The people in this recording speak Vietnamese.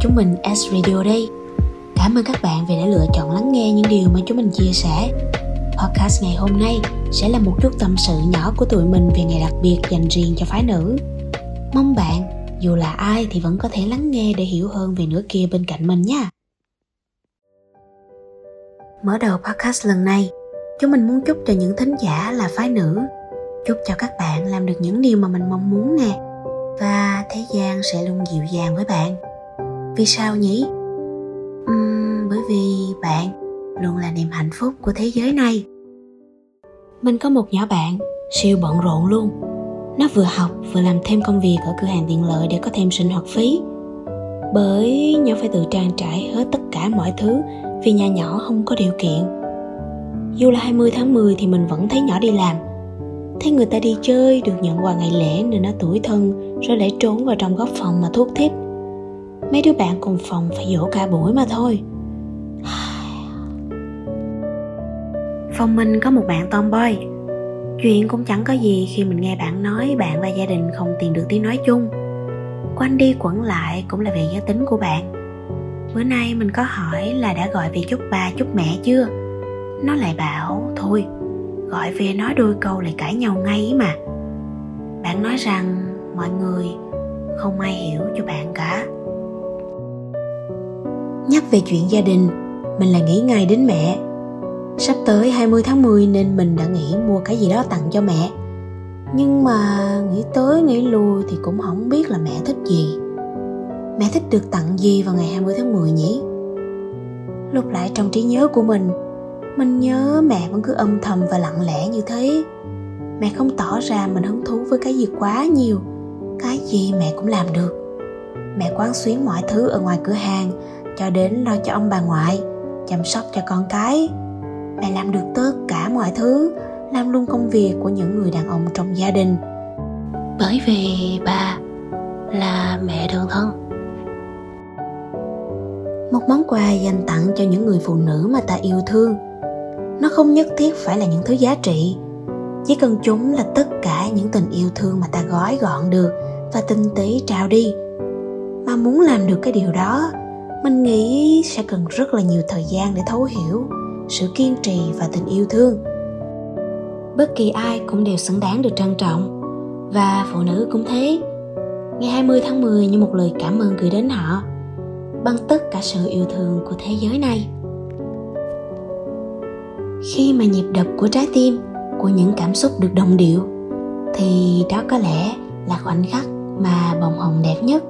chúng mình S Radio đây. Cảm ơn các bạn vì đã lựa chọn lắng nghe những điều mà chúng mình chia sẻ. Podcast ngày hôm nay sẽ là một chút tâm sự nhỏ của tụi mình về ngày đặc biệt dành riêng cho phái nữ. Mong bạn, dù là ai thì vẫn có thể lắng nghe để hiểu hơn về nửa kia bên cạnh mình nha. Mở đầu podcast lần này, chúng mình muốn chúc cho những thính giả là phái nữ chúc cho các bạn làm được những điều mà mình mong muốn nè và thế gian sẽ luôn dịu dàng với bạn vì sao nhỉ? Uhm, bởi vì bạn luôn là niềm hạnh phúc của thế giới này. Mình có một nhỏ bạn siêu bận rộn luôn. Nó vừa học vừa làm thêm công việc ở cửa hàng tiện lợi để có thêm sinh hoạt phí. Bởi nhỏ phải tự trang trải hết tất cả mọi thứ vì nhà nhỏ không có điều kiện. Dù là 20 tháng 10 thì mình vẫn thấy nhỏ đi làm. Thấy người ta đi chơi được nhận quà ngày lễ nên nó tuổi thân rồi lại trốn vào trong góc phòng mà thuốc thích mấy đứa bạn cùng phòng phải dỗ cả buổi mà thôi. Phòng mình có một bạn tomboy. Chuyện cũng chẳng có gì khi mình nghe bạn nói bạn và gia đình không tìm được tiếng nói chung. Quanh đi quẩn lại cũng là về giới tính của bạn. Bữa nay mình có hỏi là đã gọi về chúc ba chúc mẹ chưa? Nó lại bảo, thôi, gọi về nói đôi câu lại cãi nhau ngay mà. Bạn nói rằng, mọi người không ai hiểu cho bạn cả nhắc về chuyện gia đình, mình là nghĩ ngay đến mẹ. Sắp tới 20 tháng 10 nên mình đã nghĩ mua cái gì đó tặng cho mẹ. Nhưng mà nghĩ tới nghĩ lui thì cũng không biết là mẹ thích gì. Mẹ thích được tặng gì vào ngày 20 tháng 10 nhỉ? Lúc lại trong trí nhớ của mình mình nhớ mẹ vẫn cứ âm thầm và lặng lẽ như thế. Mẹ không tỏ ra mình hứng thú với cái gì quá nhiều, cái gì mẹ cũng làm được. Mẹ quán xuyến mọi thứ ở ngoài cửa hàng cho đến lo cho ông bà ngoại chăm sóc cho con cái. Mẹ làm được tất cả mọi thứ làm luôn công việc của những người đàn ông trong gia đình. Bởi vì bà là mẹ đơn thân. Một món quà dành tặng cho những người phụ nữ mà ta yêu thương. Nó không nhất thiết phải là những thứ giá trị chỉ cần chúng là tất cả những tình yêu thương mà ta gói gọn được và tinh tế trao đi. Mà muốn làm được cái điều đó mình nghĩ sẽ cần rất là nhiều thời gian để thấu hiểu sự kiên trì và tình yêu thương. Bất kỳ ai cũng đều xứng đáng được trân trọng, và phụ nữ cũng thế. Ngày 20 tháng 10 như một lời cảm ơn gửi đến họ, bằng tất cả sự yêu thương của thế giới này. Khi mà nhịp đập của trái tim, của những cảm xúc được đồng điệu, thì đó có lẽ là khoảnh khắc mà bồng hồng đẹp nhất.